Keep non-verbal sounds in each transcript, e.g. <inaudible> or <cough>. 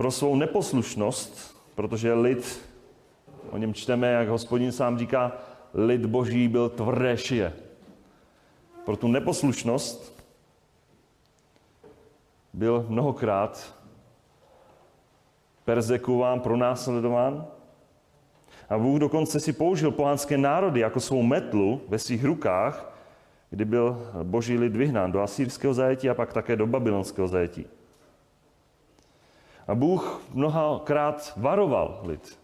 pro svou neposlušnost, protože lid, o něm čteme, jak hospodin sám říká, lid boží byl tvrdé šije. Pro tu neposlušnost byl mnohokrát persekuován, pronásledován. A Bůh dokonce si použil pohanské národy jako svou metlu ve svých rukách, kdy byl boží lid vyhnán do asýrského zajetí a pak také do babylonského zajetí. A Bůh mnohakrát varoval lid.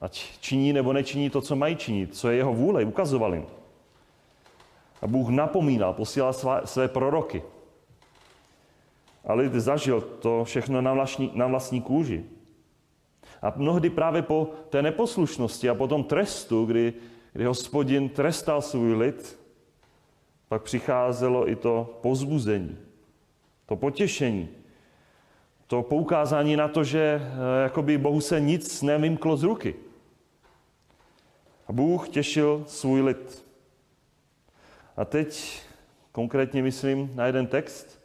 Ať činí nebo nečiní to, co mají činit, co je jeho vůle, ukazoval jim. A Bůh napomínal, posílal své, své proroky. A lid zažil to všechno na vlastní, na vlastní kůži. A mnohdy právě po té neposlušnosti a po tom trestu, kdy, kdy hospodin trestal svůj lid, pak přicházelo i to pozbuzení, to potěšení, to poukázání na to, že eh, jakoby Bohu se nic nevymklo z ruky. A Bůh těšil svůj lid. A teď konkrétně myslím na jeden text,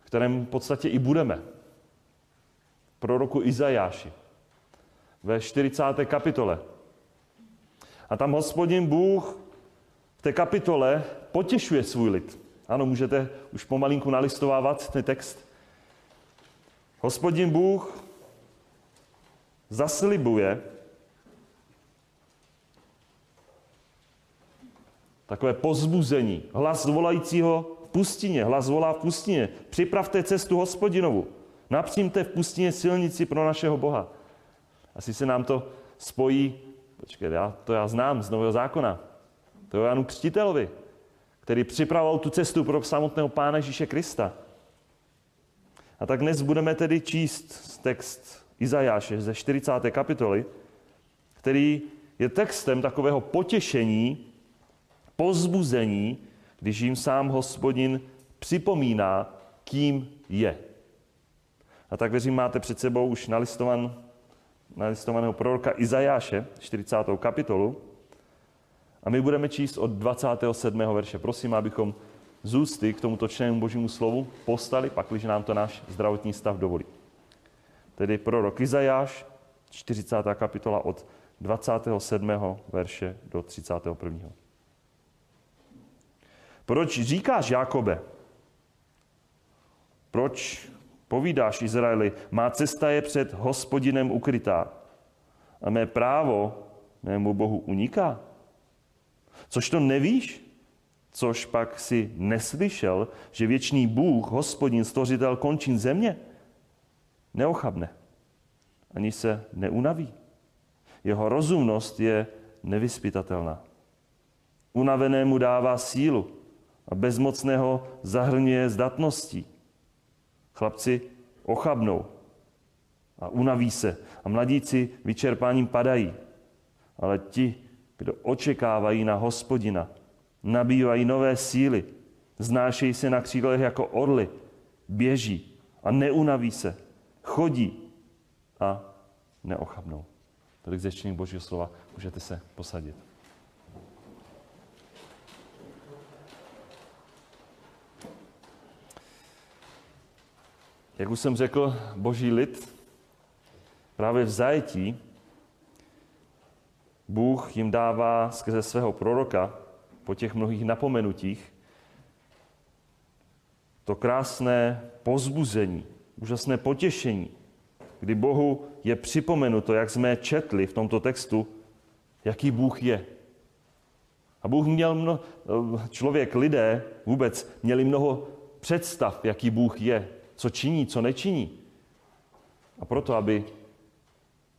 v kterém v podstatě i budeme. Proroku Izajáši ve 40. kapitole. A tam hospodin Bůh v té kapitole potěšuje svůj lid. Ano, můžete už pomalinku nalistovávat ten text. Hospodin Bůh zaslibuje takové pozbuzení. Hlas volajícího v pustině, hlas volá v pustině. Připravte cestu hospodinovu. Napřímte v pustině silnici pro našeho Boha. Asi se nám to spojí, počkej, já, to já znám z Nového zákona. To je Janu Křtitelovi, který připravoval tu cestu pro samotného Pána Ježíše Krista. A tak dnes budeme tedy číst text Izajáše ze 40. kapitoly, který je textem takového potěšení, pozbuzení, když jim sám hospodin připomíná, kým je. A tak věřím, máte před sebou už nalistovan, nalistovaného proroka Izajáše, 40. kapitolu. A my budeme číst od 27. verše. Prosím, abychom z ústy k tomuto čtenému božímu slovu postali, pakliže nám to náš zdravotní stav dovolí. Tedy prorok Izajáš, 40. kapitola od 27. verše do 31. Proč říkáš, Jakobe? Proč povídáš Izraeli, má cesta je před hospodinem ukrytá a mé právo mému Bohu uniká? Což to nevíš? Což pak si neslyšel, že věčný Bůh, hospodin, stvořitel končin země, neochabne, ani se neunaví. Jeho rozumnost je nevyspytatelná. Unavenému dává sílu a bezmocného zahrňuje zdatností. Chlapci ochabnou a unaví se a mladíci vyčerpáním padají. Ale ti, kdo očekávají na hospodina, nabývají nové síly, znášejí se na křídlech jako orly, běží a neunaví se, chodí a neochabnou. Tolik ze Božího slova můžete se posadit. Jak už jsem řekl, boží lid právě v zajetí Bůh jim dává skrze svého proroka po těch mnohých napomenutích to krásné pozbuzení, úžasné potěšení, kdy Bohu je připomenuto, jak jsme četli v tomto textu, jaký Bůh je. A Bůh měl mnoho, člověk, lidé vůbec měli mnoho představ, jaký Bůh je, co činí, co nečiní. A proto, aby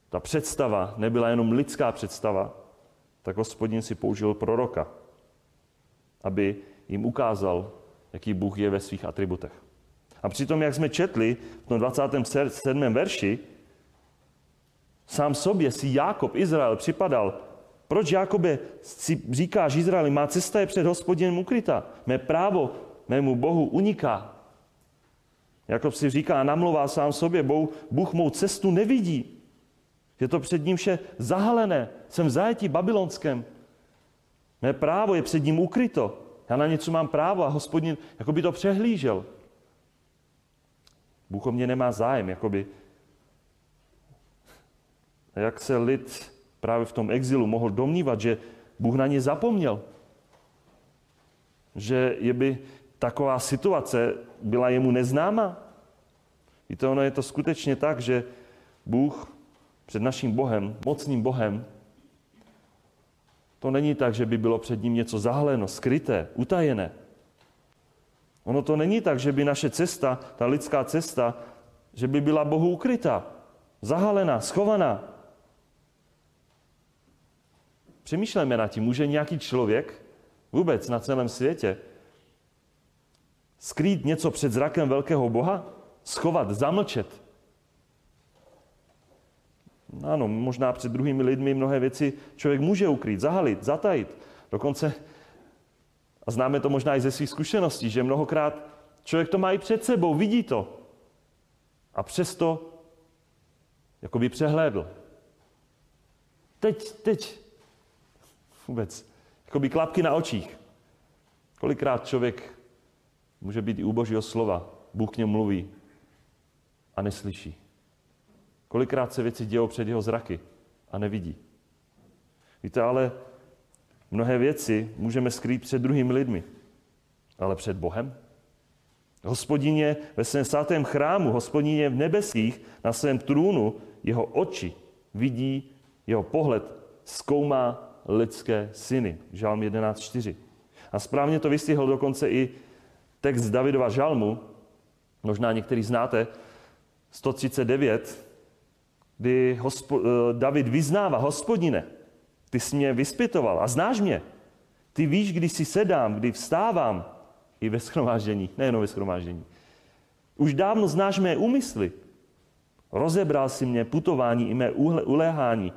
ta představa nebyla jenom lidská představa, tak hospodin si použil proroka, aby jim ukázal, jaký Bůh je ve svých atributech. A přitom, jak jsme četli v tom 27. verši, sám sobě si Jákob, Izrael, připadal, proč Jákobe si říkáš Izraeli, má cesta je před hospodinem ukryta, mé právo mému Bohu uniká. Jakob si říká a namluvá sám sobě, Bůh mou cestu nevidí. Je to před ním vše zahalené. Jsem v zajetí babylonském. Mé právo je před ním ukryto. Já na něco mám právo a hospodin jako by to přehlížel. Bůh o mě nemá zájem, jakoby. A jak se lid právě v tom exilu mohl domnívat, že Bůh na ně zapomněl. Že je by taková situace byla jemu neznáma. Víte, ono je to skutečně tak, že Bůh před naším Bohem, mocným Bohem, to není tak, že by bylo před ním něco zahleno, skryté, utajené. Ono to není tak, že by naše cesta, ta lidská cesta, že by byla Bohu ukrytá, zahalená, schovaná. Přemýšlejme nad tím, může nějaký člověk vůbec na celém světě skrýt něco před zrakem velkého Boha? Schovat, zamlčet? Ano, možná před druhými lidmi mnohé věci člověk může ukrýt, zahalit, zatajit. Dokonce, a známe to možná i ze svých zkušeností, že mnohokrát člověk to má i před sebou, vidí to. A přesto jako by přehlédl. Teď, teď, vůbec, jako by klapky na očích. Kolikrát člověk může být i u božího slova, Bůh k němu mluví a neslyší. Kolikrát se věci dějou před jeho zraky a nevidí. Víte, ale mnohé věci můžeme skrýt před druhými lidmi, ale před Bohem? Hospodině ve svém svatém chrámu, hospodině v nebesích, na svém trůnu, jeho oči vidí, jeho pohled zkoumá lidské syny. Žalm 11.4. A správně to vystihl dokonce i text Davidova žalmu, možná některý znáte, 139, kdy hospo, eh, David vyznává, hospodine, ty jsi mě vyspětoval a znáš mě. Ty víš, kdy si sedám, kdy vstávám i ve schromáždění, nejenom ve schromáždění. Už dávno znáš mé úmysly. Rozebral si mě putování i mé uléhání.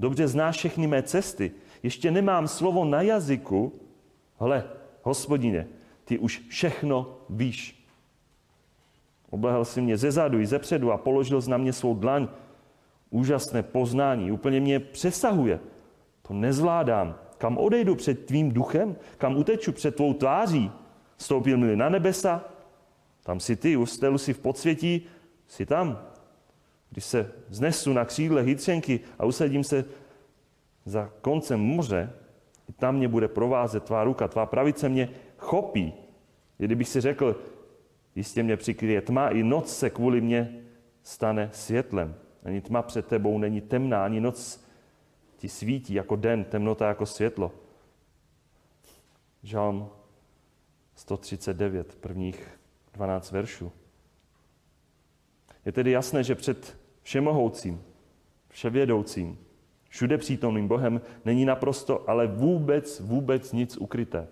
Dobře znáš všechny mé cesty. Ještě nemám slovo na jazyku. Hle, hospodine, ty už všechno víš. Oblehl si mě ze zadu i ze předu a položil na mě svou dlaň úžasné poznání, úplně mě přesahuje. To nezvládám. Kam odejdu před tvým duchem? Kam uteču před tvou tváří? Stoupil mi na nebesa? Tam si ty, ustelu si v podsvětí, si tam. Když se znesu na křídle hytřenky a usadím se za koncem moře, i tam mě bude provázet tvá ruka, tvá pravice mě chopí. Kdybych si řekl, jistě mě přikryje tma, i noc se kvůli mě stane světlem. Ani tma před tebou není temná, ani noc ti svítí jako den, temnota jako světlo. Žalm 139, prvních 12 veršů. Je tedy jasné, že před všemohoucím, vševědoucím, všude přítomným Bohem není naprosto, ale vůbec, vůbec nic ukryté.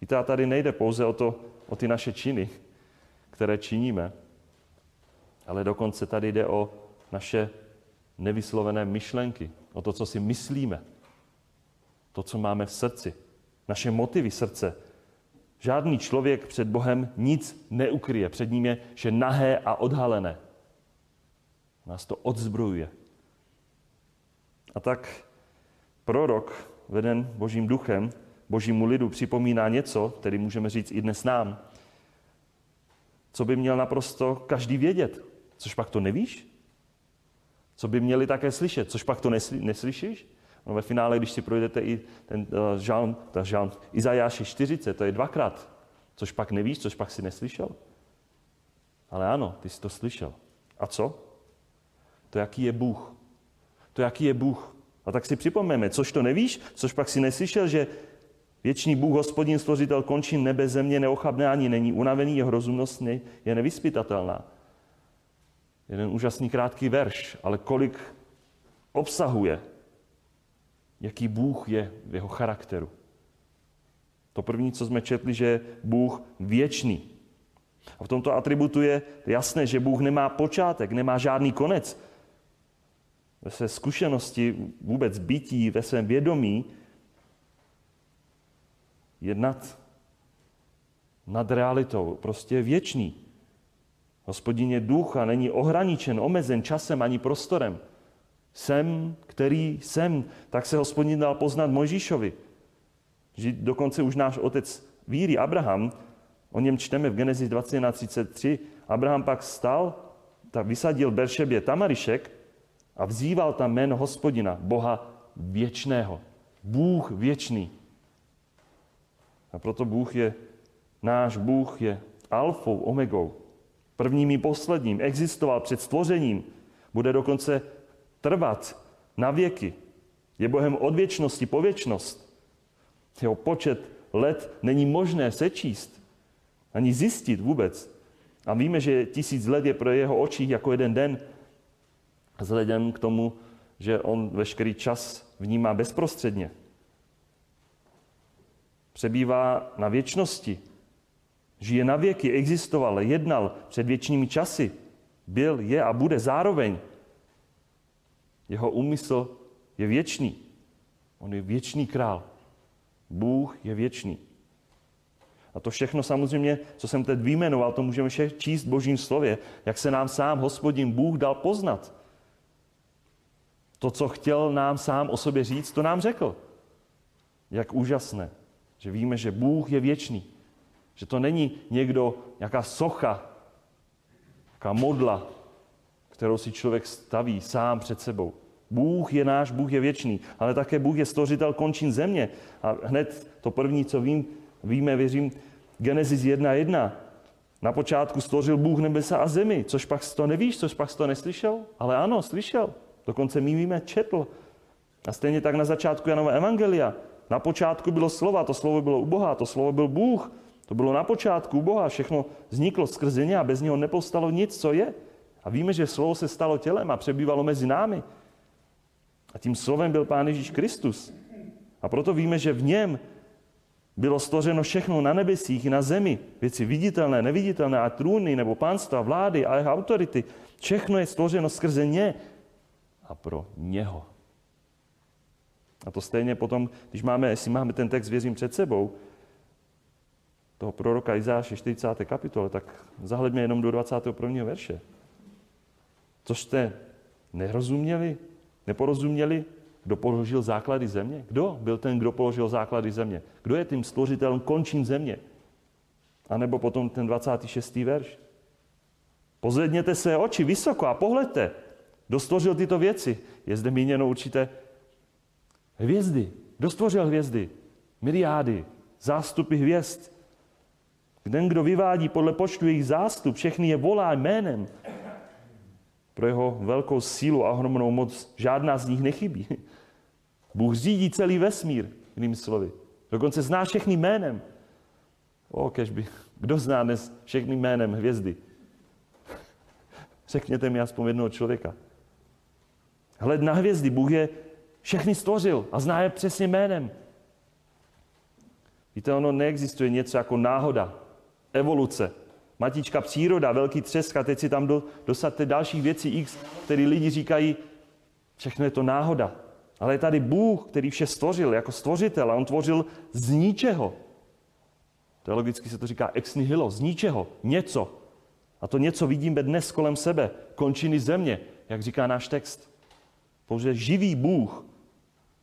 Víte, a tady nejde pouze o, to, o ty naše činy, které činíme, ale dokonce tady jde o naše nevyslovené myšlenky, o to, co si myslíme, to, co máme v srdci, naše motivy srdce. Žádný člověk před Bohem nic neukryje. Před ním je že nahé a odhalené. Nás to odzbrojuje. A tak prorok, veden Božím duchem, Božímu lidu připomíná něco, který můžeme říct i dnes nám, co by měl naprosto každý vědět. Což pak to nevíš? Co by měli také slyšet? Což pak to nesly, neslyšíš? No ve finále, když si projdete i ten uh, žalm, ta žalm Izajáši 40, to je dvakrát. Což pak nevíš, což pak si neslyšel? Ale ano, ty jsi to slyšel. A co? To, jaký je Bůh. To, jaký je Bůh. A tak si připomeneme, což to nevíš, což pak si neslyšel, že věčný Bůh, hospodin, stvořitel, končí nebe, země, neochabné ani není unavený, jeho rozumnost je nevyspytatelná jeden úžasný krátký verš, ale kolik obsahuje, jaký Bůh je v jeho charakteru. To první, co jsme četli, že je Bůh věčný. A v tomto atributu je jasné, že Bůh nemá počátek, nemá žádný konec. Ve své zkušenosti vůbec bytí, ve svém vědomí jednat nad realitou. Prostě věčný. Hospodin je duch a není ohraničen, omezen časem ani prostorem. Jsem, který jsem, tak se hospodin dal poznat Mojžíšovi. Že dokonce už náš otec víry Abraham O něm čteme v Genesis 21.33. Abraham pak stal, tak vysadil Beršebě tamarišek a vzýval tam jméno hospodina, Boha věčného. Bůh věčný. A proto Bůh je, náš Bůh je alfou, omegou. Prvním i posledním. Existoval před stvořením. Bude dokonce trvat na věky. Je Bohem od věčnosti po věčnost. Jeho počet let není možné sečíst, ani zjistit vůbec. A víme, že tisíc let je pro jeho očích jako jeden den, vzhledem k tomu, že on veškerý čas vnímá bezprostředně. Přebývá na věčnosti, žije na věky, existoval, jednal před věčnými časy, byl, je a bude zároveň. Jeho úmysl je věčný. On je věčný král. Bůh je věčný. A to všechno samozřejmě, co jsem teď vyjmenoval, to můžeme vše číst v božím slově, jak se nám sám hospodin Bůh dal poznat. To, co chtěl nám sám o sobě říct, to nám řekl. Jak úžasné, že víme, že Bůh je věčný. Že to není někdo, nějaká socha, nějaká modla, kterou si člověk staví sám před sebou. Bůh je náš, Bůh je věčný, ale také Bůh je stvořitel končin země. A hned to první, co vím, víme, věřím, Genesis 1.1. Na počátku stvořil Bůh nebesa a zemi, což pak to nevíš, což pak to neslyšel? Ale ano, slyšel. Dokonce my víme, četl. A stejně tak na začátku Janova Evangelia. Na počátku bylo slova, to slovo bylo u Boha, to slovo byl Bůh. To bylo na počátku Boha, všechno vzniklo skrze ně a bez něho nepostalo nic, co je. A víme, že slovo se stalo tělem a přebývalo mezi námi. A tím slovem byl Pán Ježíš Kristus. A proto víme, že v něm bylo stvořeno všechno na nebesích i na zemi. Věci viditelné, neviditelné, a trůny, nebo pánstva, vlády a jeho autority. Všechno je stvořeno skrze ně a pro něho. A to stejně potom, když máme, jestli máme ten text, věřím, před sebou, toho proroka Izáše 40. kapitole, tak zahledme jenom do 21. verše. Co jste nerozuměli, neporozuměli, kdo položil základy země? Kdo byl ten, kdo položil základy země? Kdo je tím stvořitelem končin země? A nebo potom ten 26. verš. Pozvedněte své oči vysoko a pohledte, kdo stvořil tyto věci. Je zde míněno určité hvězdy. Kdo stvořil hvězdy? Myriády, zástupy hvězd. Ten, kdo vyvádí podle počtu jejich zástup, všechny je volá jménem. Pro jeho velkou sílu a ohromnou moc žádná z nich nechybí. Bůh řídí celý vesmír, jinými slovy. Dokonce zná všechny jménem. O, kežby. Kdo zná dnes všechny jménem hvězdy? Řekněte mi aspoň jednoho člověka. Hled na hvězdy, Bůh je všechny stvořil a zná je přesně jménem. Víte, ono neexistuje něco jako náhoda, evoluce, matička příroda, velký třesk a teď si tam do, dosadte dalších věcí X, které lidi říkají, všechno je to náhoda. Ale je tady Bůh, který vše stvořil jako stvořitel a on tvořil z ničeho. Teologicky se to říká ex nihilo, z ničeho, něco. A to něco vidíme dnes kolem sebe, končiny země, jak říká náš text. Pouze živý Bůh,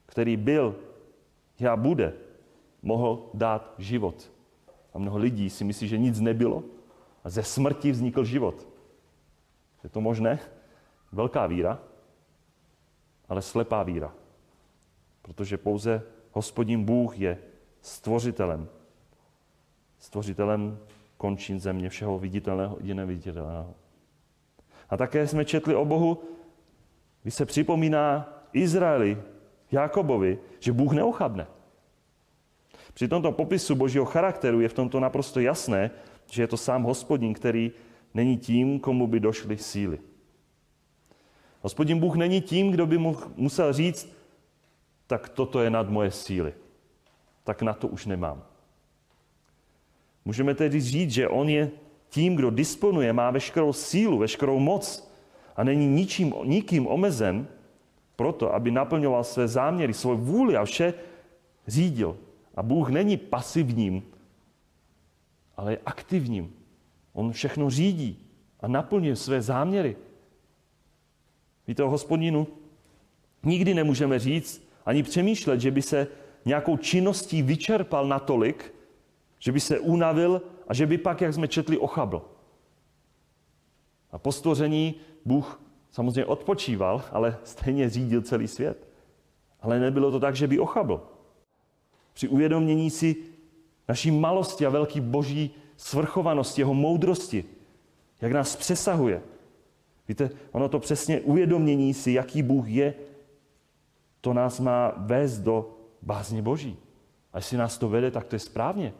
který byl a bude, mohl dát život. A mnoho lidí si myslí, že nic nebylo a ze smrti vznikl život. Je to možné? Velká víra, ale slepá víra. Protože pouze hospodin Bůh je stvořitelem. Stvořitelem končin země, všeho viditelného i neviditelného. A také jsme četli o Bohu, když se připomíná Izraeli, Jakobovi, že Bůh neochabne. Při tomto popisu božího charakteru je v tomto naprosto jasné, že je to sám hospodin, který není tím, komu by došly síly. Hospodin Bůh není tím, kdo by mu musel říct, tak toto je nad moje síly. Tak na to už nemám. Můžeme tedy říct, že on je tím, kdo disponuje, má veškerou sílu, veškerou moc a není ničím, nikým omezen proto, aby naplňoval své záměry, svoje vůli a vše řídil. A Bůh není pasivním, ale je aktivním. On všechno řídí a naplňuje své záměry. Víte o hospodinu? Nikdy nemůžeme říct ani přemýšlet, že by se nějakou činností vyčerpal natolik, že by se unavil a že by pak, jak jsme četli, ochabl. A po stvoření Bůh samozřejmě odpočíval, ale stejně řídil celý svět. Ale nebylo to tak, že by ochabl. Při uvědomění si naší malosti a velký boží svrchovanosti, jeho moudrosti, jak nás přesahuje. Víte, ono to přesně uvědomění si, jaký Bůh je, to nás má vést do bázně Boží. A jestli nás to vede, tak to je správně.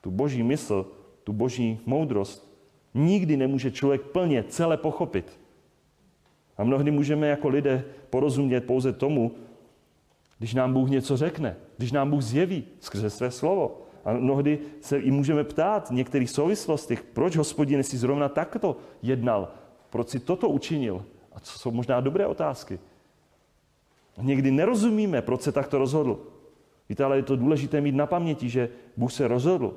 Tu boží mysl, tu boží moudrost nikdy nemůže člověk plně, celé pochopit. A mnohdy můžeme jako lidé porozumět pouze tomu, když nám Bůh něco řekne, když nám Bůh zjeví skrze své slovo. A mnohdy se i můžeme ptát v některých souvislostech, proč hospodin si zrovna takto jednal, proč si toto učinil. A to jsou možná dobré otázky. Někdy nerozumíme, proč se takto rozhodl. Víte, ale je to důležité mít na paměti, že Bůh se rozhodl.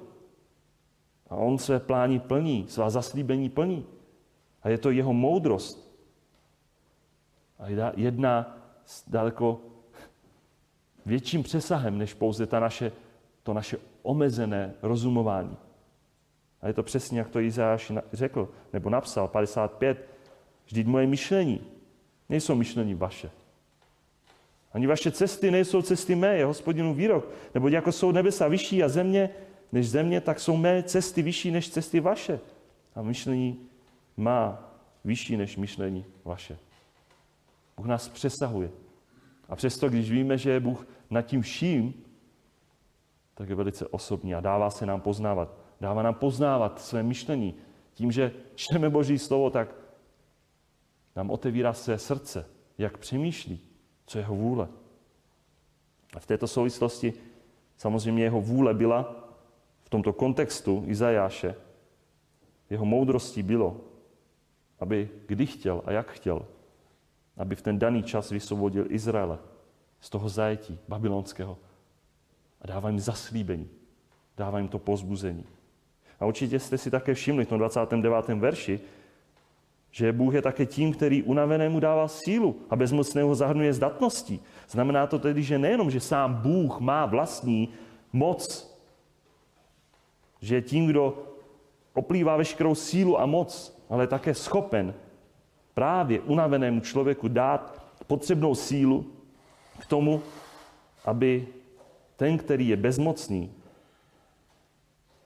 A on své plány plní, svá zaslíbení plní. A je to jeho moudrost. A jedná daleko větším přesahem, než pouze ta naše, to naše omezené rozumování. A je to přesně, jak to Izáš řekl, nebo napsal, 55. Vždyť moje myšlení nejsou myšlení vaše. Ani vaše cesty nejsou cesty mé, je hospodinu výrok. Nebo jako jsou nebesa vyšší a země než země, tak jsou mé cesty vyšší než cesty vaše. A myšlení má vyšší než myšlení vaše. Bůh nás přesahuje. A přesto, když víme, že je Bůh nad tím vším, tak je velice osobní a dává se nám poznávat. Dává nám poznávat své myšlení. Tím, že čteme Boží slovo, tak nám otevírá své srdce, jak přemýšlí, co jeho vůle. A v této souvislosti samozřejmě jeho vůle byla v tomto kontextu Izajáše, jeho moudrostí bylo, aby kdy chtěl a jak chtěl, aby v ten daný čas vysvobodil Izraele z toho zajetí babylonského a dává jim zaslíbení, dává jim to pozbuzení. A určitě jste si také všimli v tom 29. verši, že Bůh je také tím, který unavenému dává sílu a bezmocného zahrnuje zdatností. Znamená to tedy, že nejenom, že sám Bůh má vlastní moc, že je tím, kdo oplývá veškerou sílu a moc, ale také schopen právě unavenému člověku dát potřebnou sílu k tomu, aby ten, který je bezmocný,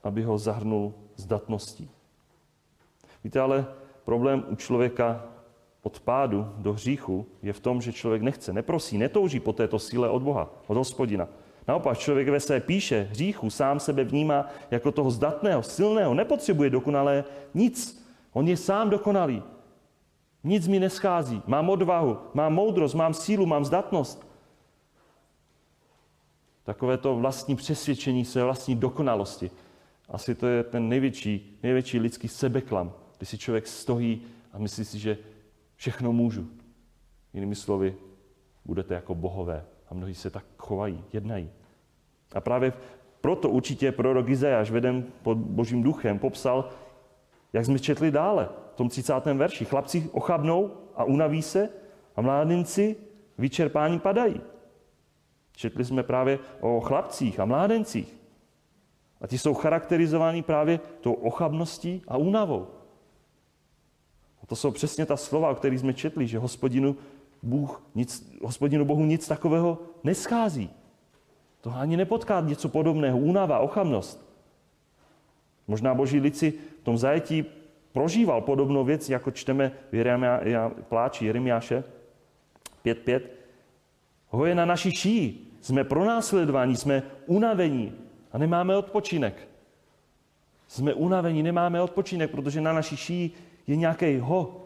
aby ho zahrnul zdatností. Víte, ale problém u člověka od pádu do hříchu je v tom, že člověk nechce, neprosí, netouží po této síle od Boha, od hospodina. Naopak, člověk ve své píše hříchu sám sebe vnímá jako toho zdatného, silného, nepotřebuje dokonalé nic. On je sám dokonalý. Nic mi neschází. Mám odvahu, mám moudrost, mám sílu, mám zdatnost. Takové to vlastní přesvědčení své vlastní dokonalosti. Asi to je ten největší, největší lidský sebeklam, kdy si člověk stojí a myslí si, že všechno můžu. Jinými slovy, budete jako bohové. A mnohí se tak chovají, jednají. A právě proto určitě prorok Izajáš, veden pod božím duchem, popsal, jak jsme četli dále, v tom 30. verši. Chlapci ochabnou a unaví se a mládenci vyčerpání padají. Četli jsme právě o chlapcích a mládencích. A ti jsou charakterizováni právě tou ochabností a únavou. A to jsou přesně ta slova, o kterých jsme četli, že hospodinu, Bůh nic, hospodinu Bohu nic takového neschází. To ani nepotká něco podobného. Únava, ochabnost. Možná boží lici v tom zajetí prožíval podobnou věc, jako čteme v Jeremia, pláči Jeremiáše 5.5. Ho je na naší šíji. Jsme pronásledováni, jsme unavení a nemáme odpočinek. Jsme unavení, nemáme odpočinek, protože na naší šíji je nějaký ho.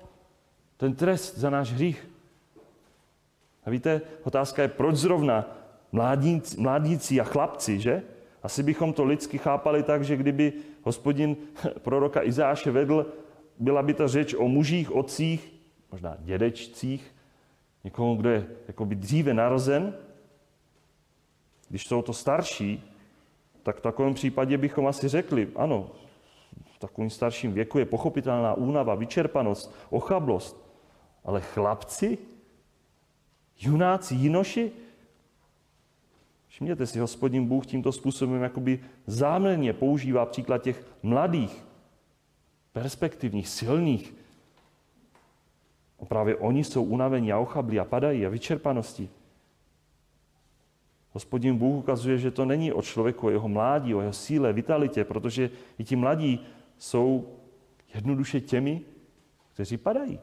Ten trest za náš hřích. A víte, otázka je, proč zrovna mládíci, mládíci a chlapci, že? Asi bychom to lidsky chápali tak, že kdyby hospodin <laughs> proroka Izáše vedl, byla by ta řeč o mužích, otcích, možná dědečcích, někoho, kdo je jakoby dříve narozen. Když jsou to starší, tak v takovém případě bychom asi řekli, ano, v takovém starším věku je pochopitelná únava, vyčerpanost, ochablost. Ale chlapci, junáci, jinoši, Všimněte si, hospodin Bůh tímto způsobem jakoby záměrně používá příklad těch mladých, perspektivních, silných. A právě oni jsou unavení a ochablí a padají a vyčerpanosti. Hospodin Bůh ukazuje, že to není o člověku, o jeho mládí, o jeho síle, vitalitě, protože i ti mladí jsou jednoduše těmi, kteří padají.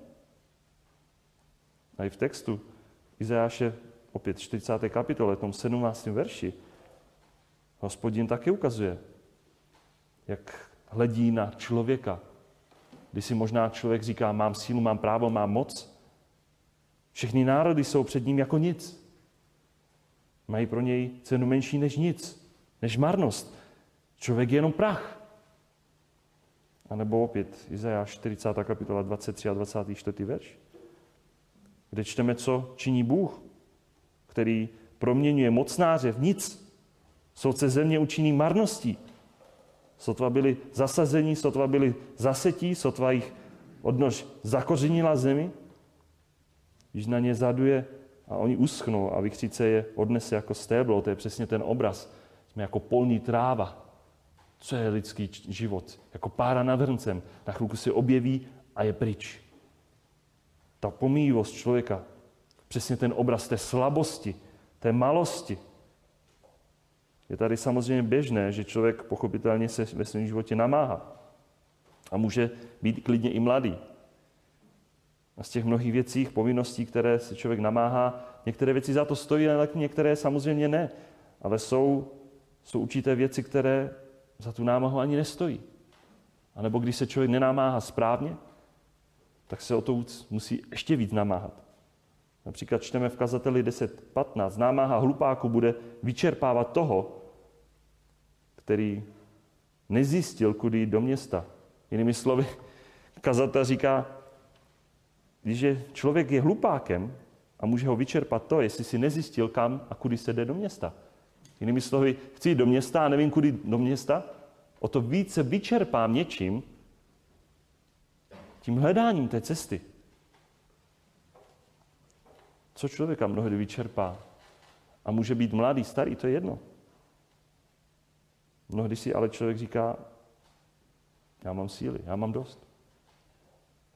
A i v textu Izajáše, opět 40. kapitole, tom 17. verši, hospodin také ukazuje, jak hledí na člověka. Když si možná člověk říká, mám sílu, mám právo, mám moc. Všechny národy jsou před ním jako nic. Mají pro něj cenu menší než nic, než marnost. Člověk je jenom prach. A nebo opět Izajáš 40. kapitola 23 a 24. verš, kde čteme, co činí Bůh, který proměňuje mocnáře v nic. Soudce země učiní marností. Sotva byli zasazení, sotva byli zasetí, sotva jich odnož zakořenila zemi, když na ně zaduje a oni uschnou a vychřice je odnese jako stéblo. To je přesně ten obraz. Jsme jako polní tráva. Co je lidský život? Jako pára nad hrncem. Na chvilku se objeví a je pryč. Ta pomíjivost člověka, přesně ten obraz té slabosti, té malosti. Je tady samozřejmě běžné, že člověk pochopitelně se ve svém životě namáhá. A může být klidně i mladý. A z těch mnohých věcí, povinností, které se člověk namáhá, některé věci za to stojí, ale některé samozřejmě ne. Ale jsou, jsou určité věci, které za tu námahu ani nestojí. A nebo když se člověk nenamáhá správně, tak se o to musí ještě víc namáhat. Například čteme v kazateli 10.15. Námaha hlupáku bude vyčerpávat toho, který nezjistil, kudy jít do města. Jinými slovy, kazatel říká, když je člověk je hlupákem a může ho vyčerpat to, jestli si nezjistil, kam a kudy se jde do města. Jinými slovy, chci jít do města a nevím, kudy do města, o to více vyčerpám něčím, tím hledáním té cesty. Co člověka mnohdy vyčerpá? A může být mladý, starý, to je jedno. Mnohdy si ale člověk říká, já mám síly, já mám dost.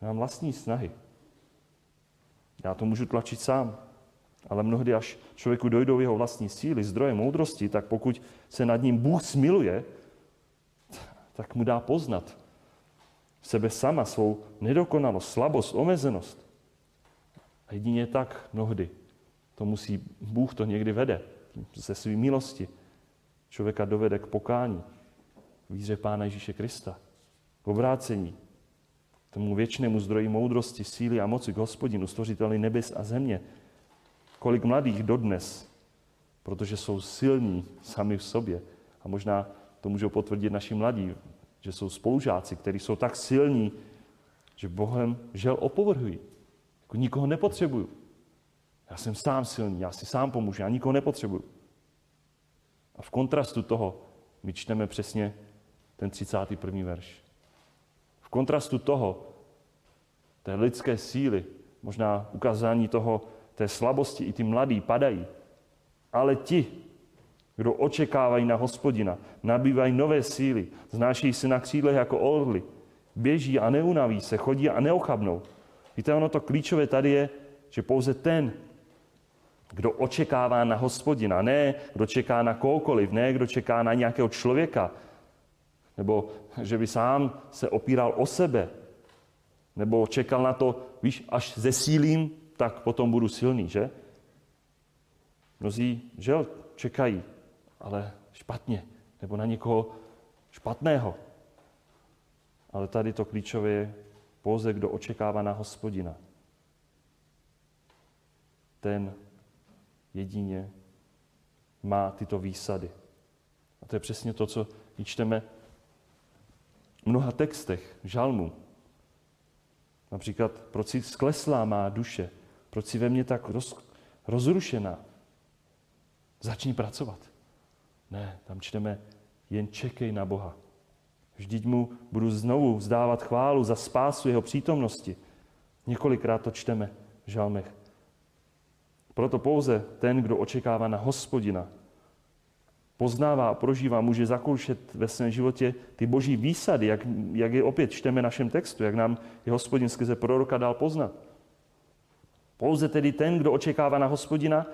Já mám vlastní snahy. Já to můžu tlačit sám. Ale mnohdy, až člověku dojdou jeho vlastní síly, zdroje moudrosti, tak pokud se nad ním Bůh smiluje, tak mu dá poznat sebe sama, svou nedokonalost, slabost, omezenost. A jedině tak mnohdy to musí, Bůh to někdy vede ze své milosti. Člověka dovede k pokání, víře Pána Ježíše Krista, k obrácení, tomu věčnému zdroji moudrosti, síly a moci k hospodinu, stvořiteli nebes a země. Kolik mladých dodnes, protože jsou silní sami v sobě. A možná to můžou potvrdit naši mladí, že jsou spolužáci, kteří jsou tak silní, že Bohem žel opovrhují. Jako nikoho nepotřebuju. Já jsem sám silný, já si sám pomůžu, já nikoho nepotřebuju. A v kontrastu toho my čteme přesně ten 31. verš. V kontrastu toho, té lidské síly, možná ukázání toho, té slabosti, i ty mladí padají. Ale ti, kdo očekávají na hospodina, nabývají nové síly, znášejí se na křídlech jako orly, běží a neunaví se, chodí a neochabnou. Víte, ono to klíčové tady je, že pouze ten, kdo očekává na hospodina, ne kdo čeká na kohokoliv, ne kdo čeká na nějakého člověka, nebo že by sám se opíral o sebe, nebo čekal na to, víš, až zesílím, tak potom budu silný, že? Mnozí, že čekají, ale špatně, nebo na někoho špatného. Ale tady to klíčové je pouze, kdo očekává na hospodina. Ten jedině má tyto výsady. A to je přesně to, co čteme mnoha textech žalmu. Například, proč si skleslá má duše, proč si ve mně tak roz, rozrušená. Začni pracovat. Ne, tam čteme, jen čekej na Boha. Vždyť mu budu znovu vzdávat chválu za spásu jeho přítomnosti. Několikrát to čteme v žalmech. Proto pouze ten, kdo očekává na hospodina, poznává a prožívá, může zakoušet ve svém životě ty boží výsady, jak, jak je opět čteme našem textu, jak nám je hospodin skrze proroka dal poznat. Pouze tedy ten, kdo očekává na hospodina,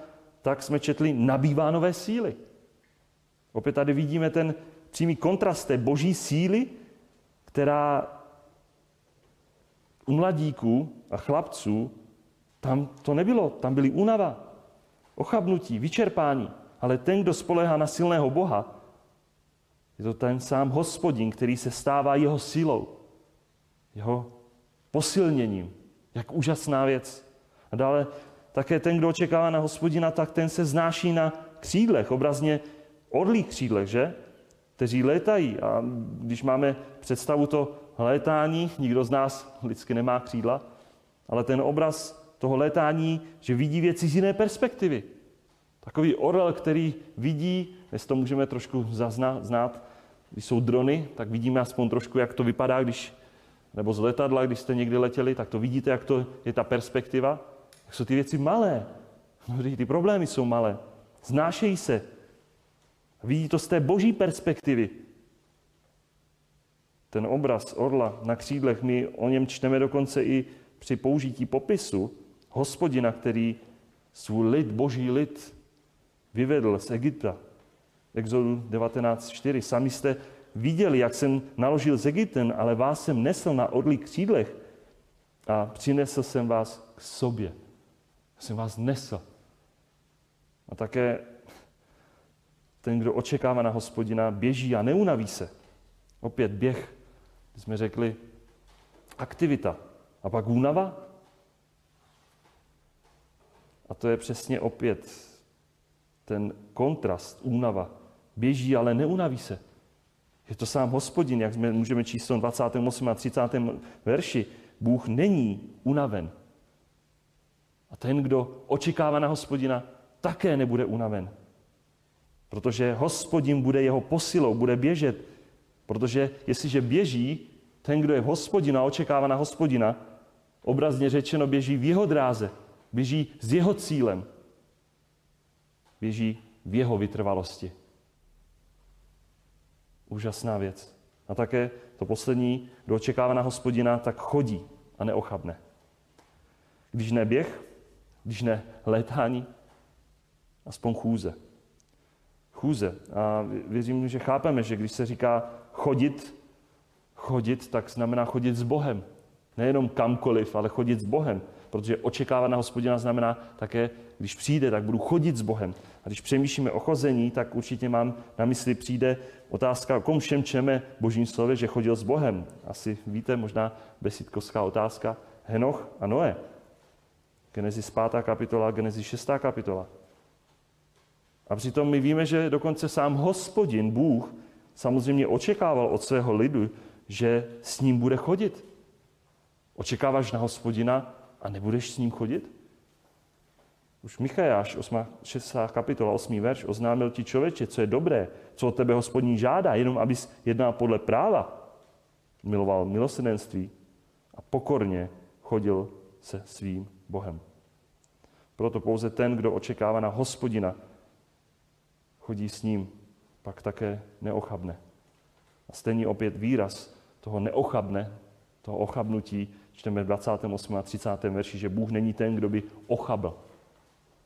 tak jsme četli, nabývá nové síly. Opět tady vidíme ten přímý kontrast té boží síly, která u mladíků a chlapců, tam to nebylo, tam byly únava, ochabnutí, vyčerpání. Ale ten, kdo spolehá na silného Boha, je to ten sám hospodin, který se stává jeho silou, jeho posilněním. Jak úžasná věc. A dále také ten, kdo očekává na hospodina, tak ten se znáší na křídlech, obrazně orlých křídlech, že? Kteří létají. A když máme představu to létání, nikdo z nás lidsky nemá křídla, ale ten obraz toho létání, že vidí věci z jiné perspektivy. Takový orel, který vidí, dnes to můžeme trošku zaznat, znát, když jsou drony, tak vidíme aspoň trošku, jak to vypadá, když, nebo z letadla, když jste někdy letěli, tak to vidíte, jak to je ta perspektiva. Jak jsou ty věci malé. Ty problémy jsou malé. Znášejí se. Vidí to z té boží perspektivy. Ten obraz orla na křídlech, my o něm čteme dokonce i při použití popisu hospodina, který svůj lid, boží lid, vyvedl z Egypta. Exodu 19.4. Sami jste viděli, jak jsem naložil z Egyptem, ale vás jsem nesl na odlých křídlech a přinesl jsem vás k sobě. Jsem vás nesl. A také ten, kdo očekává na hospodina, běží a neunaví se. Opět běh, jsme řekli, aktivita. A pak únava. A to je přesně opět ten kontrast, únava. Běží, ale neunaví se. Je to sám hospodin, jak jsme, můžeme číst v 28. a 30. verši. Bůh není unaven. A ten, kdo očekává na hospodina, také nebude unaven. Protože hospodin bude jeho posilou, bude běžet. Protože jestliže běží, ten, kdo je v hospodina očekává na hospodina, obrazně řečeno běží v jeho dráze, běží s jeho cílem běží v jeho vytrvalosti. Úžasná věc. A také to poslední, kdo očekává na hospodina, tak chodí a neochabne. Když ne běh, když ne létání, aspoň chůze. Chůze. A věřím, že chápeme, že když se říká chodit, chodit, tak znamená chodit s Bohem. Nejenom kamkoliv, ale chodit s Bohem. Protože očekávat na hospodina znamená také, když přijde, tak budu chodit s Bohem. A když přemýšlíme o chození, tak určitě mám na mysli přijde otázka, o kom všem čeme božím slově, že chodil s Bohem. Asi víte, možná besídkovská otázka. Henoch a Noé. Genesis 5. kapitola, Genesis 6. kapitola. A přitom my víme, že dokonce sám hospodin, Bůh, samozřejmě očekával od svého lidu, že s ním bude chodit. Očekáváš na hospodina a nebudeš s ním chodit? Už Michajáš, 8, 6. kapitola, 8. verš, oznámil ti člověče, co je dobré, co od tebe hospodní žádá, jenom abys jednal podle práva. Miloval milosrdenství a pokorně chodil se svým Bohem. Proto pouze ten, kdo očekává na hospodina, chodí s ním, pak také neochabne. A stejně opět výraz toho neochabne, toho ochabnutí, čteme v 28. a 30. verši, že Bůh není ten, kdo by ochabl.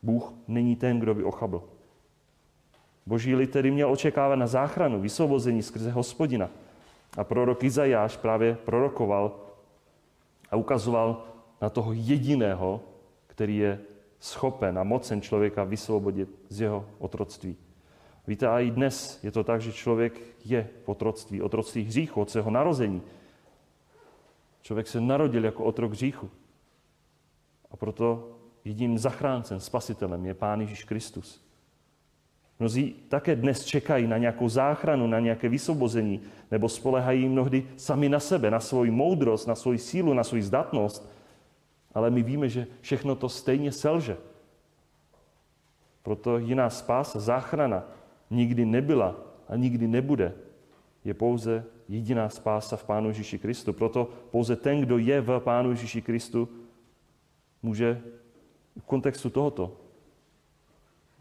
Bůh není ten, kdo by ochabl. Boží lid tedy měl očekávat na záchranu, vysvobození skrze hospodina. A prorok Izajáš právě prorokoval a ukazoval na toho jediného, který je schopen a mocen člověka vysvobodit z jeho otroctví. Víte, a i dnes je to tak, že člověk je v otroctví, otroctví hříchu od svého narození. Člověk se narodil jako otrok hříchu. A proto jediným zachráncem, spasitelem je Pán Ježíš Kristus. Mnozí také dnes čekají na nějakou záchranu, na nějaké vysvobození, nebo spolehají mnohdy sami na sebe, na svoji moudrost, na svoji sílu, na svoji zdatnost. Ale my víme, že všechno to stejně selže. Proto jiná spása, záchrana nikdy nebyla a nikdy nebude. Je pouze jediná spása v Pánu Ježíši Kristu. Proto pouze ten, kdo je v Pánu Ježíši Kristu, může v kontextu tohoto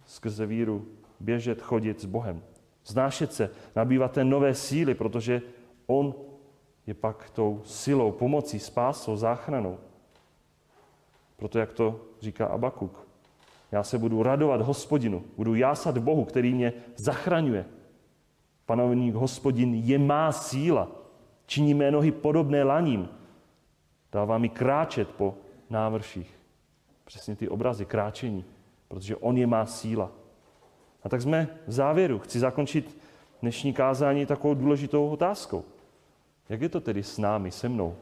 skrze víru běžet, chodit s Bohem. znášet se, nabývat té nové síly, protože on je pak tou silou, pomocí, spásou, záchranou. Proto, jak to říká Abakuk, já se budu radovat hospodinu, budu jásat Bohu, který mě zachraňuje. Panovník hospodin je má síla, činí mé nohy podobné laním, dává mi kráčet po návrších. Přesně ty obrazy kráčení, protože on je má síla. A tak jsme v závěru. Chci zakončit dnešní kázání takovou důležitou otázkou. Jak je to tedy s námi, se mnou?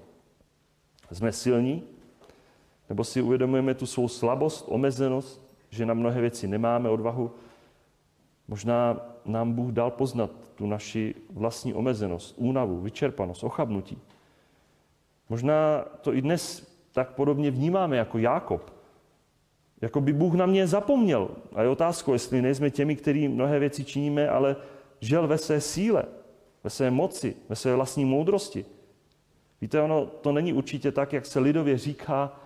Jsme silní? Nebo si uvědomujeme tu svou slabost, omezenost, že na mnohé věci nemáme odvahu? Možná nám Bůh dal poznat tu naši vlastní omezenost, únavu, vyčerpanost, ochabnutí. Možná to i dnes tak podobně vnímáme jako Jákob. Jako by Bůh na mě zapomněl. A je otázkou, jestli nejsme těmi, kteří mnohé věci činíme, ale žel ve své síle, ve své moci, ve své vlastní moudrosti. Víte, ono to není určitě tak, jak se lidově říká,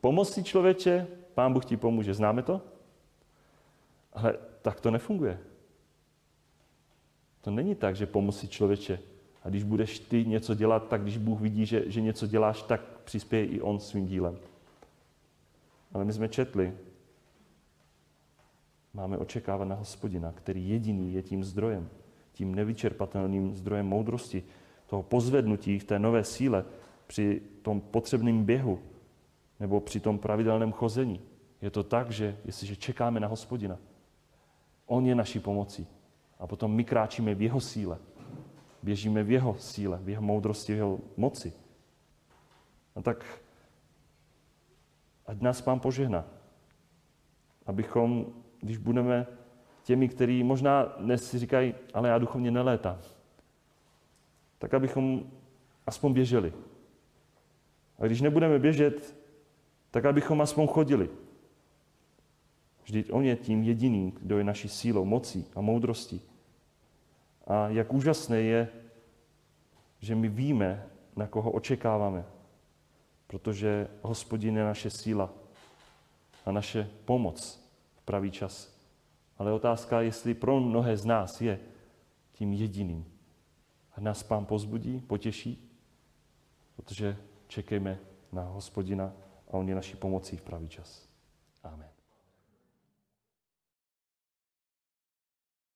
pomoci člověče, pán Bůh ti pomůže. Známe to? Ale tak to nefunguje. To není tak, že pomoci člověče. A když budeš ty něco dělat, tak když Bůh vidí, že, že něco děláš, tak přispěje i on svým dílem. Ale my jsme četli, máme očekávat na hospodina, který jediný je tím zdrojem, tím nevyčerpatelným zdrojem moudrosti, toho pozvednutí v té nové síle při tom potřebném běhu nebo při tom pravidelném chození. Je to tak, že jestliže čekáme na hospodina, on je naší pomocí. A potom my kráčíme v jeho síle. Běžíme v jeho síle, v jeho moudrosti, v jeho moci. A tak ať nás pán požehná. Abychom, když budeme těmi, kteří možná dnes si říkají, ale já duchovně nelétám, tak abychom aspoň běželi. A když nebudeme běžet, tak abychom aspoň chodili. Vždyť on je tím jediným, kdo je naší sílou, mocí a moudrostí. A jak úžasné je, že my víme, na koho očekáváme, protože hospodin je naše síla a naše pomoc v pravý čas. Ale otázka, jestli pro mnohé z nás je tím jediným. A nás pán pozbudí, potěší, protože čekejme na hospodina a on je naší pomocí v pravý čas. Amen.